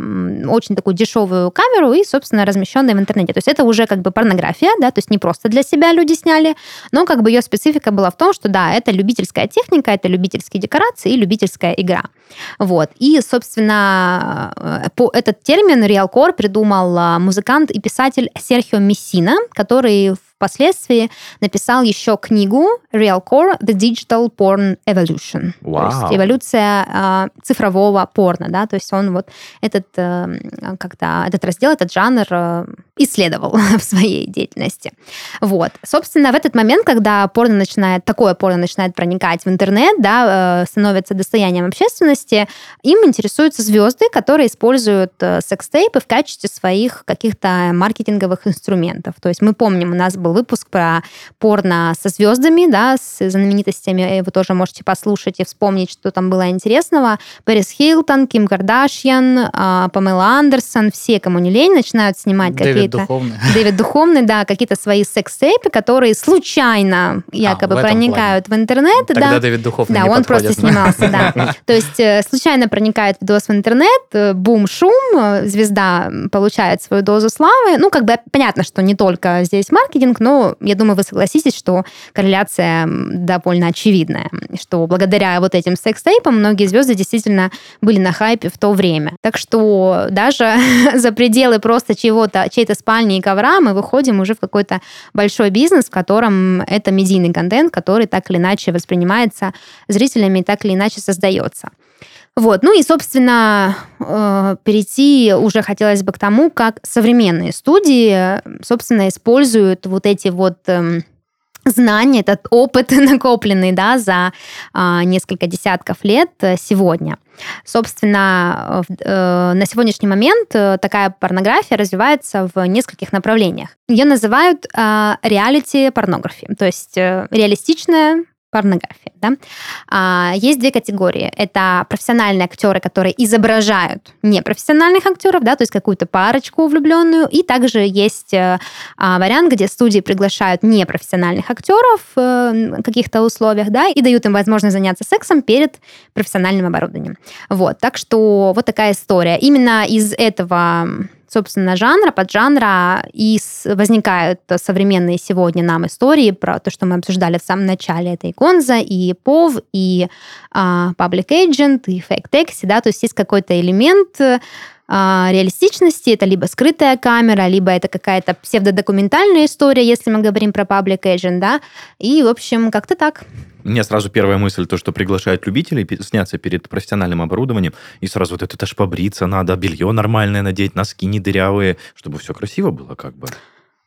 очень такую дешевую камеру и, собственно, размещенное в интернете. То есть это уже как бы порнография, да, то есть не просто для себя люди сняли, но как бы ее специфика была в том, что, да, это любительская техника, это любительские декорации и любительская игра. Вот. И, собственно, э, по этот термин realcore придумал а, музыкант и писатель Серхио Мессина, который впоследствии написал еще книгу Realcore The Digital Porn Evolution. То Вау. есть эволюция а, цифрового порно, да, то есть он вот этот э, как-то этот раздел, этот жанр э, исследовал в своей деятельности. Вот. Собственно, в этот момент, когда порно начинает, такое порно начинает проникать в интернет, да, э, становится достоянием общественности, им интересуются звезды, которые используют э, секс-тейпы в качестве своих каких-то маркетинговых инструментов. То есть мы помним, у нас был выпуск про порно со звездами, да, с знаменитостями, вы тоже можете послушать и вспомнить, что там было интересного. Пэрис Хилтон, Ким Кардашьян, а, Памела Андерсон, все, кому не лень, начинают снимать Дэвид какие-то... Духовный. Дэвид Духовный, да, какие-то свои секс-тейпы, которые случайно якобы в этом проникают в интернет. Тогда да. Дэвид Духовный Да, он просто подходит. снимался, да. То есть э, случайно проникает видос в интернет, э, бум, шум, э, звезда получает свою дозу славы. Ну, как бы понятно, что не только здесь маркетинг, но я думаю, вы согласитесь, что корреляция довольно очевидная, что благодаря вот этим секс-тейпам многие звезды действительно были на хайпе в то время. Так что даже за пределы просто чего-то, чьей-то спальни и ковра мы выходим уже в какой-то большой бизнес, в котором это медийный контент, который так или иначе воспринимается зрителями и так или иначе создается. Вот, ну и, собственно, э, перейти уже хотелось бы к тому, как современные студии, собственно, используют вот эти вот эм, знания, этот опыт накопленный, да, за а, несколько десятков лет э, сегодня. Собственно, в- э, на сегодняшний момент э, такая порнография развивается в нескольких направлениях. Ее называют реалити порнографией, то есть э, реалистичная порнография. Да? А, есть две категории. Это профессиональные актеры, которые изображают непрофессиональных актеров, да, то есть какую-то парочку влюбленную. И также есть а, вариант, где студии приглашают непрофессиональных актеров э, в каких-то условиях, да, и дают им возможность заняться сексом перед профессиональным оборудованием. Вот, так что вот такая история. Именно из этого собственно, жанра, поджанра, и возникают современные сегодня нам истории про то, что мы обсуждали в самом начале. Это и Гонза, и ПОВ, и а, Public Agent, и Fake Taxi, да, то есть есть какой-то элемент реалистичности. Это либо скрытая камера, либо это какая-то псевдодокументальная история, если мы говорим про Public Agent, да. И, в общем, как-то так. У меня сразу первая мысль, то, что приглашают любителей сняться перед профессиональным оборудованием, и сразу вот это, это ж побриться надо, белье нормальное надеть, носки не дырявые, чтобы все красиво было как бы.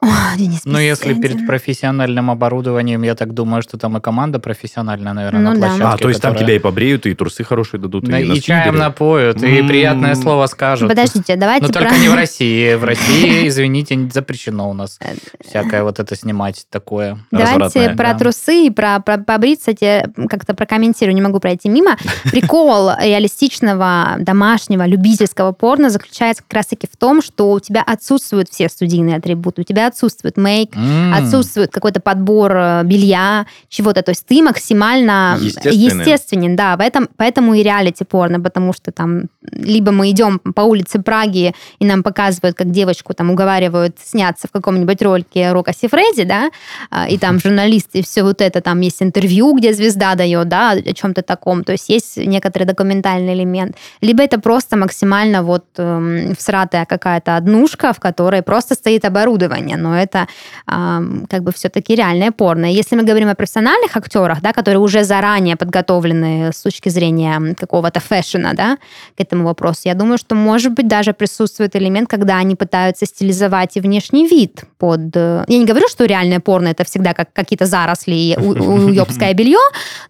О, Денис, ну, если перед профессиональным оборудованием, я так думаю, что там и команда профессиональная, наверное, ну, на площадке. А, то есть которая... там тебя и побреют, и трусы хорошие дадут, да, и, и чаем напоят, и приятное слово скажут. Подождите, давайте... Но про... только не в России. В России, извините, запрещено у нас э, всякое вот это снимать такое. Давайте про да. трусы и про, побриться как-то прокомментирую, не могу пройти мимо. Прикол реалистичного домашнего любительского порно заключается как раз-таки в том, что у тебя отсутствуют все студийные атрибуты. У тебя отсутствует мейк, mm. отсутствует какой-то подбор э, белья, чего-то. То есть ты максимально естественен, да. Поэтому, поэтому и реалити порно, потому что там либо мы идем по улице Праги и нам показывают, как девочку там уговаривают сняться в каком-нибудь ролике Рока Фредди, да, а, и там журналисты, и все вот это, там есть интервью, где звезда дает, да, о чем-то таком. То есть есть некоторый документальный элемент. Либо это просто максимально вот эм, всратая какая-то однушка, в которой просто стоит оборудование но это э, как бы все-таки реальное порно. Если мы говорим о профессиональных актерах, да, которые уже заранее подготовлены с точки зрения какого-то фэшена, да, к этому вопросу, я думаю, что, может быть, даже присутствует элемент, когда они пытаются стилизовать и внешний вид под... Э, я не говорю, что реальное порно это всегда как какие-то заросли и уебское белье,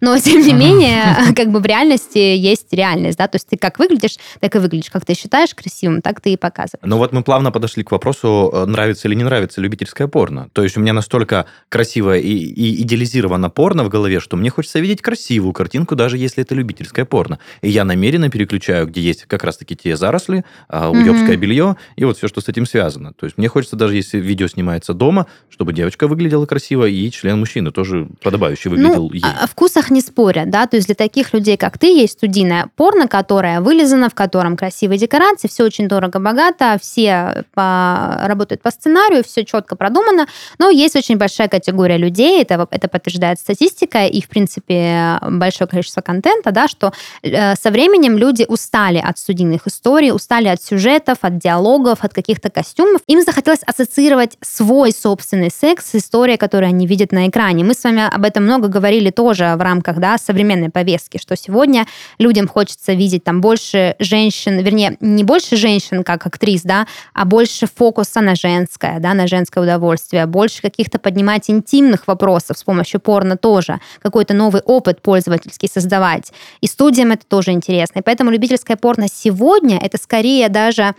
но, тем не менее, как бы в реальности есть реальность, да, то есть ты как выглядишь, так и выглядишь, как ты считаешь красивым, так ты и показываешь. Ну вот мы плавно подошли к вопросу, э, нравится или не нравится любительское порно. То есть у меня настолько красиво и, и идеализировано порно в голове, что мне хочется видеть красивую картинку, даже если это любительское порно. И я намеренно переключаю, где есть как раз-таки те заросли, а, уебское mm-hmm. белье и вот все, что с этим связано. То есть мне хочется даже, если видео снимается дома, чтобы девочка выглядела красиво, и член мужчины тоже подобающий ну, выглядел ну, ей. О вкусах не спорят, да, то есть для таких людей, как ты, есть студийное порно, которое вылезано, в котором красивые декорации, все очень дорого-богато, все по, работают по сценарию, все четко продумано, но есть очень большая категория людей, это, это подтверждает статистика и, в принципе, большое количество контента, да, что э, со временем люди устали от студийных историй, устали от сюжетов, от диалогов, от каких-то костюмов. Им захотелось ассоциировать свой собственный секс с историей, которую они видят на экране. Мы с вами об этом много говорили тоже в рамках да, современной повестки, что сегодня людям хочется видеть там больше женщин, вернее, не больше женщин как актрис, да, а больше фокуса на женское, да, на женское удовольствие, больше каких-то поднимать интимных вопросов с помощью порно тоже, какой-то новый опыт пользовательский создавать. И студиям это тоже интересно. И поэтому любительское порно сегодня это скорее даже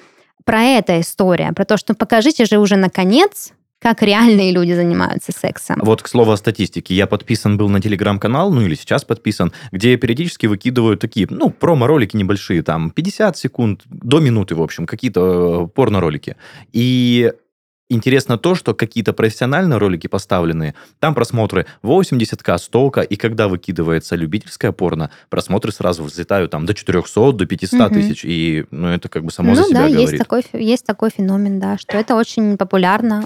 про это история, про то, что покажите же уже наконец, как реальные люди занимаются сексом. Вот к слову о статистике. Я подписан был на телеграм-канал, ну или сейчас подписан, где периодически выкидывают такие, ну, промо-ролики небольшие, там 50 секунд, до минуты, в общем, какие-то э, порно-ролики. И Интересно то, что какие-то профессиональные ролики поставленные, там просмотры 80к, 100к, и когда выкидывается любительское порно, просмотры сразу взлетают там до 400, до 500 угу. тысяч, и ну, это как бы само ну, за себя да, говорит. Есть такой, есть такой феномен, да, что это очень популярно.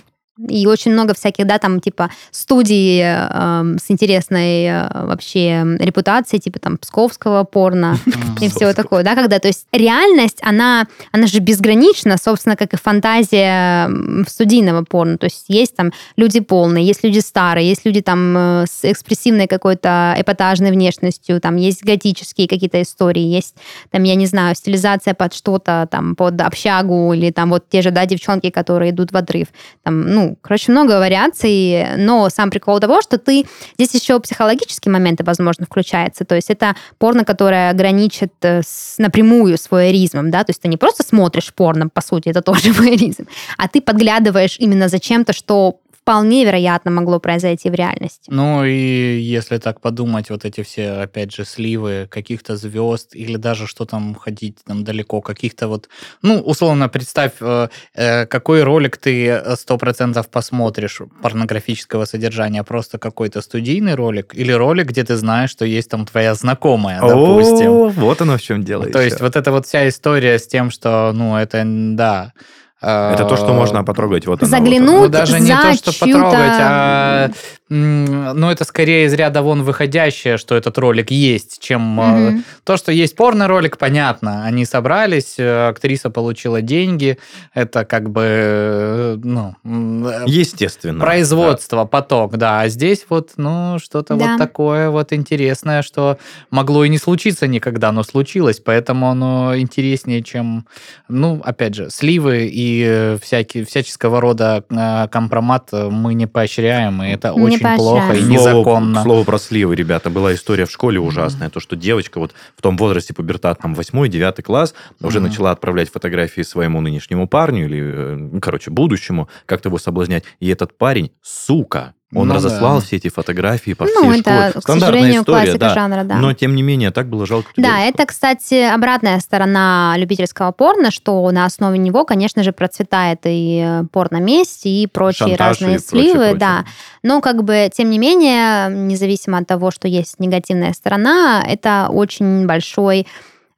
И очень много всяких, да, там, типа, студий э, с интересной э, вообще репутацией, типа, там, псковского порно и всего такого, да, когда, то есть, реальность, она, она же безгранична, собственно, как и фантазия студийного порно, то есть, есть там люди полные, есть люди старые, есть люди там э, с экспрессивной какой-то эпатажной внешностью, там, есть готические какие-то истории, есть, там, я не знаю, стилизация под что-то, там, под общагу, или там вот те же, да, девчонки, которые идут в отрыв, там, ну, ну, короче, много вариаций, но сам прикол того, что ты... Здесь еще психологические моменты, возможно, включаются. То есть это порно, которое граничит э, с, напрямую с воеризмом, да, то есть ты не просто смотришь порно, по сути, это тоже воеризм, а ты подглядываешь именно за чем-то, что вполне вероятно могло произойти в реальности. Ну и если так подумать, вот эти все, опять же, сливы каких-то звезд или даже что там ходить там далеко, каких-то вот, ну, условно, представь, э, э, какой ролик ты сто процентов посмотришь порнографического содержания, просто какой-то студийный ролик или ролик, где ты знаешь, что есть там твоя знакомая, допустим. О, вот оно в чем дело. То еще. есть вот эта вот вся история с тем, что, ну, это, да, Это то, что можно потрогать. Вот оно, вот Заглянуть оно. ну, даже не за то, что потрогать, а ну, это скорее из ряда вон выходящее, что этот ролик есть, чем Мгм. то, что есть порно-ролик, понятно. Они собрались, э, актриса получила деньги, это как бы, э, ну, э, Естественно. производство, поток, да. А здесь вот, ну, что-то Да. вот такое вот интересное, что могло и не случиться никогда, но случилось, поэтому оно интереснее, чем, ну, опять же, сливы и э, всякие, всяческого рода э, компромат э, мы не поощряем, и это Не очень плохо и поощряем. Слово- незаконно. Слово про сливы, ребята. Была история в школе ужасная. То, что девочка вот в том возрасте пубертатном, 8-9 класс, уже Мгм. начала отправлять фотографии своему нынешнему парню или, ну, короче, будущему, как-то его соблазнять. И этот парень, сука, он Ну разослал да. все эти фотографии по Ну, всей это, школе. к сожалению, классика да. жанра, да. Но, тем не менее, так было жалко Да, девочку. это, кстати, обратная сторона любительского порно, что на основе него, конечно же, процветает и э, порно-месть, и прочие Шантаж и разные прочее, сливы, прочее. да. Но, как бы, тем не менее, независимо от того, что есть негативная сторона, это очень большой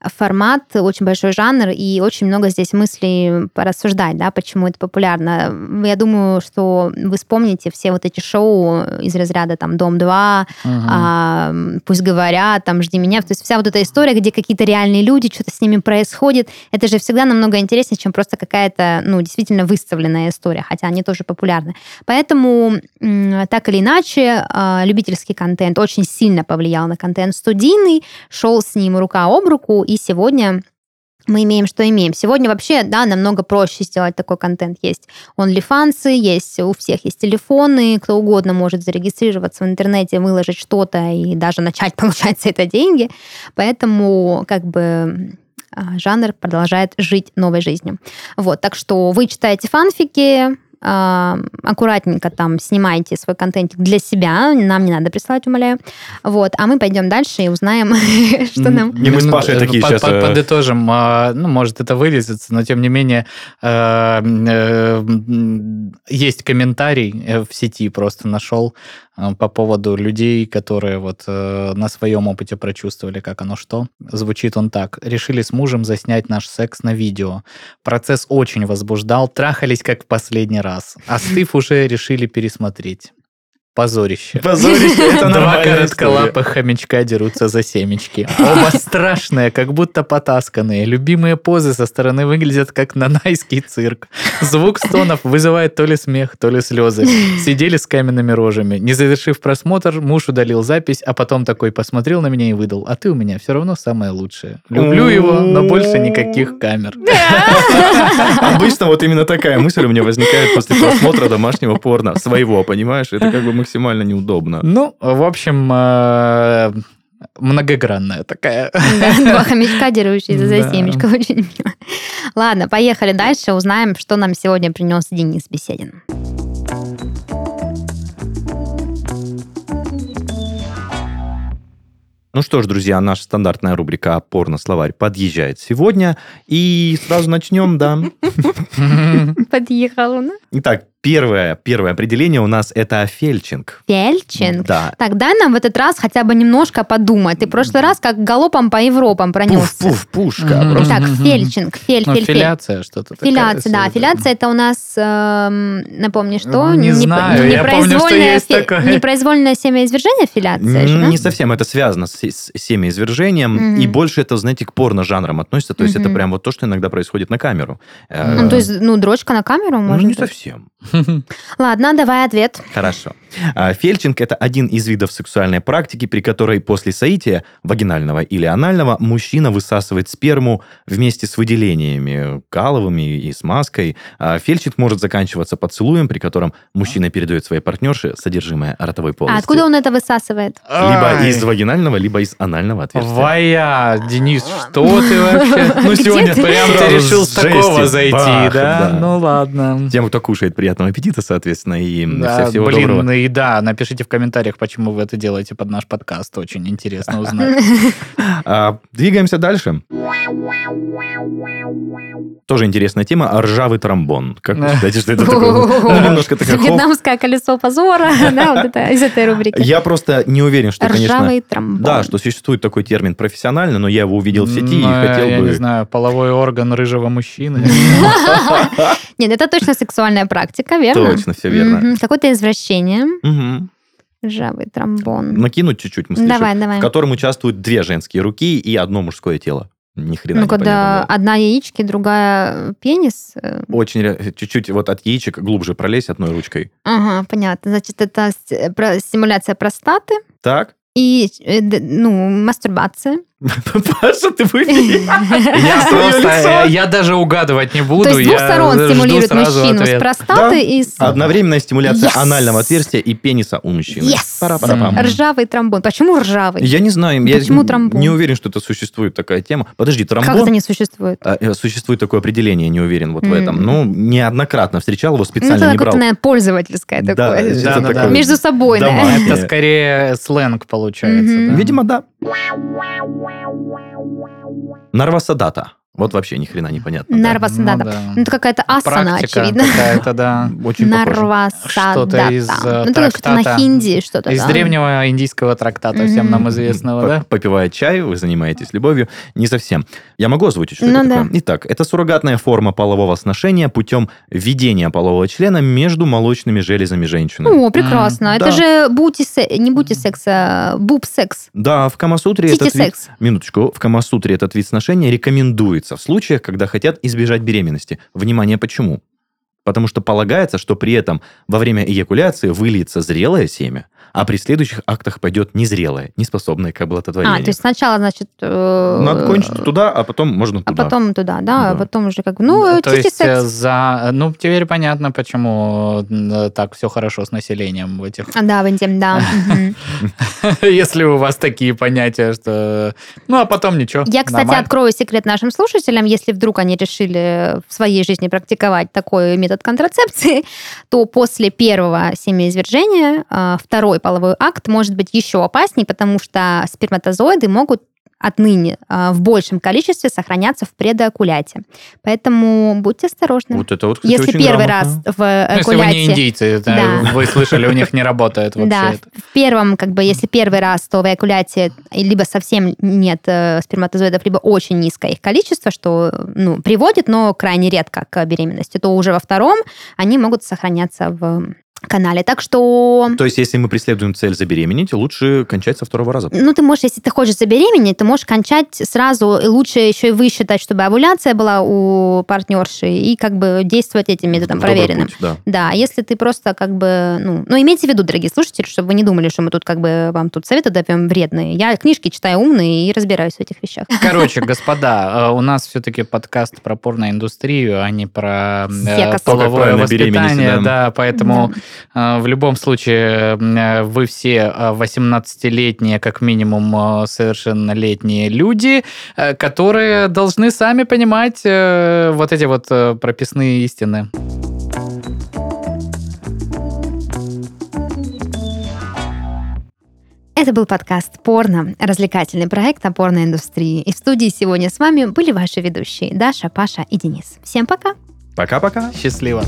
формат, очень большой жанр, и очень много здесь мыслей порассуждать, да, почему это популярно. Я думаю, что вы вспомните все вот эти шоу из разряда там «Дом-2», Мгм. а, пусть говорят, там, жди меня. То есть вся вот эта история, где какие-то реальные люди, что-то с ними происходит, это же всегда намного интереснее, чем просто какая-то, ну, действительно выставленная история, хотя они тоже популярны. Поэтому, так или иначе, а, любительский контент очень сильно повлиял на контент студийный, шел с ним рука об руку, и сегодня мы имеем, что имеем. Сегодня вообще, да, намного проще сделать такой контент. Есть OnlyFans, есть у всех есть телефоны, кто угодно может зарегистрироваться в интернете, выложить что-то и даже начать получать за это деньги. Поэтому как бы а, жанр продолжает жить новой жизнью. Вот, так что вы читаете фанфики, аккуратненько там снимайте свой контентик для себя, нам не надо присылать, умоляю. Вот, а мы пойдем дальше и узнаем, что нам... И мы с Пашей такие под- э, Подытожим. а, Ну, может, это вылезется, но тем не менее э, э, есть комментарий в сети, просто нашел по поводу людей, которые вот э, на своем опыте прочувствовали, как оно что. Звучит он так. Решили с мужем заснять наш секс на видео. Процесс очень возбуждал, трахались как в последний раз. Остыв уже решили пересмотреть. Позорище. Позорище, это Два коротколапых хомячка дерутся за семечки. Оба страшные, как будто потасканные. Любимые позы со стороны выглядят как нанайский цирк. Звук стонов вызывает то ли смех, то ли слезы. Сидели с каменными рожами. Не завершив просмотр, муж удалил запись, а потом такой посмотрел на меня и выдал. А ты у меня все равно самое лучшее. Люблю его, но больше никаких камер. Обычно вот именно такая мысль у меня возникает после просмотра домашнего порно. Своего, понимаешь? Это как бы максимально неудобно. Ну, в общем, э, многогранная такая. Да, Два хомячка, дерущиеся за Да. семечко. Очень мило. Ладно, поехали дальше. Узнаем, что нам сегодня принес Денис Беседин. Ну что ж, друзья, наша стандартная рубрика «Порно-словарь» подъезжает сегодня. И сразу начнем, да. Подъехал он. Итак, первое, первое определение у нас это фельчинг. Фельчинг. Да. Так, дай нам в этот раз хотя бы немножко подумать. Ты в прошлый раз как галопом по Европам пронесся. Пуф-пуф, пушка. Мгм. Просто Так, фельчинг, фель, Ну, фель, фель. филяция что-то такое. Филяция, да. Филяция это у нас, эм, напомни, что? Ну, не Непро- знаю, я помню, что непроизвольное есть такое. Непроизвольное семяизвержение филяция? Не совсем, это связано с семяизвержением, Мгм. и больше это, знаете, к порно-жанрам относится, то есть это Мгм. прям вот то, что иногда происходит на камеру. Э, Ну, то есть, ну, дрочка на камеру, ну, может не быть. совсем. Ладно, давай ответ. Хорошо. А, Фельчинг – это один из видов сексуальной практики, при которой после соития, вагинального или анального, мужчина высасывает сперму вместе с выделениями каловыми и смазкой. А Фельчинг может заканчиваться поцелуем, при котором мужчина передает своей партнерше содержимое ротовой полости. А откуда он это высасывает? Либо Ай. из вагинального, либо из анального отверстия. Вая, Денис, что ты вообще? Ну, сегодня ты? прям ты решил с такого зайти, да? Ну, ладно. Тем, кто кушает, приятного аппетита, соответственно, и всего доброго. ну и да, напишите в комментариях, почему вы это делаете под наш подкаст. Очень интересно узнать. А, двигаемся дальше. Тоже интересная тема. Ржавый тромбон. Как вы считаете, что это такое? Ну, немножко такая. Вьетнамское колесо позора, да, вот это из этой рубрики. Я просто не уверен, что, конечно... Ржавый тромбон. Да, что существует такой термин профессионально, но я его увидел в сети и Ну, хотел я бы... не знаю, половой орган рыжего мужчины. Нет, это точно сексуальная практика, верно? Точно, все верно. Какое-то извращение. Мгм. Ржавый тромбон. Накинуть чуть-чуть мыслишек, Давай, давай. в котором участвуют две женские руки и одно мужское тело. Ни хрена Ну, когда одна яички, другая пенис. э, Очень чуть-чуть вот от яичек глубже пролезть одной ручкой. Ага, понятно. Значит, это стимуляция простаты Так? и, э, ну, мастурбация. Паша, ты выпей. Я просто, я даже угадывать не буду. То есть с двух сторон стимулирует мужчину с простаты и с Одновременная стимуляция анального отверстия и пениса у мужчины. Ржавый тромбон. Почему ржавый? Я не знаю, Почему тромбон? не уверен, что это существует такая тема. Подожди, Как это тромбон... не существует? А, э, Существует такое определение, не уверен вот в этом. Ну, неоднократно встречал его, Ну, специально это не брал. какое-то, наверное, пользовательское такое. это. Между собой. Это скорее сленг получается. Видимо, да. Нарвасадата. Вот вообще ни хрена непонятно. да. Нарвасадата. Ну да. Ну, это какая-то асана, Практика очевидно. какая-то, да. Очень похоже. Нарвасадата. Что-то из, э, Ну, это что-то на трактата. хинди, что-то. Из да. древнего индийского трактата, всем нам известного, да? Попивая чай, вы занимаетесь любовью. Не совсем. Я могу озвучить, что Ну это да. такое? Итак, это суррогатная форма полового сношения путем введения полового члена между молочными железами женщины. О, прекрасно. М, Это да. же бути се- не бути секс, а буб-секс. Да, в Камасутре этот вид... Минуточку. В Камасутре этот вид сношения рекомендуется в случаях, когда хотят избежать беременности. Внимание, почему? Потому что полагается, что при этом во время эякуляции выльется зрелое семя, а при следующих актах пойдет незрелое, неспособное к оплодотворению. А, то есть сначала, значит... э, Надо кончить туда, а потом можно А туда. потом туда, да, а Да. потом уже как бы, ну, То есть э, тити-секс. за... Ну, теперь понятно, почему э, так все хорошо с населением в этих... А, Да, в Индии, да. Если у вас такие понятия, что... Ну, а потом ничего. Я, кстати, открою секрет нашим слушателям. Если вдруг они решили в своей жизни практиковать такой метод контрацепции, то после первого семяизвержения а, второй половой акт может быть еще опаснее, потому что сперматозоиды могут отныне а, в большем количестве сохраняться в предоакуляте. Поэтому будьте осторожны. Вот это вот, кстати, Если очень первый раз грамотно. в Ну, если вы не индийцы, это Да. вы слышали, у них не работает вообще. Да, это. в первом, как бы, если первый раз, то в эякуляте либо совсем нет э, сперматозоидов, либо очень низкое их количество, что ну, приводит, но крайне редко к беременности, то уже во втором они могут сохраняться в канале. Так что, То есть, если мы преследуем цель забеременеть, лучше кончать со второго раза. ну, ты можешь, если ты хочешь забеременеть, ты можешь кончать сразу, и лучше еще и высчитать, чтобы овуляция была у партнерши, и как бы действовать этим методом добрый проверенным. путь, да. Да, если ты просто как бы, ну, ну, имейте в виду, дорогие слушатели, чтобы вы не думали, что мы тут как бы вам тут советы даем вредные. Я книжки читаю умные и разбираюсь в этих вещах. Короче, господа, э, у нас все-таки подкаст про порноиндустрию, а не про э, половое воспитание. да. Поэтому в любом случае э, вы все э, 18-летние, как минимум э, совершеннолетние люди, э, которые должны сами понимать э, вот эти вот э, прописные истины. Это был подкаст «Порно», развлекательный проект о порноиндустрии. И в студии сегодня с вами были ваши ведущие Даша, Паша и Денис. Всем пока! Пока-пока. Счастливо.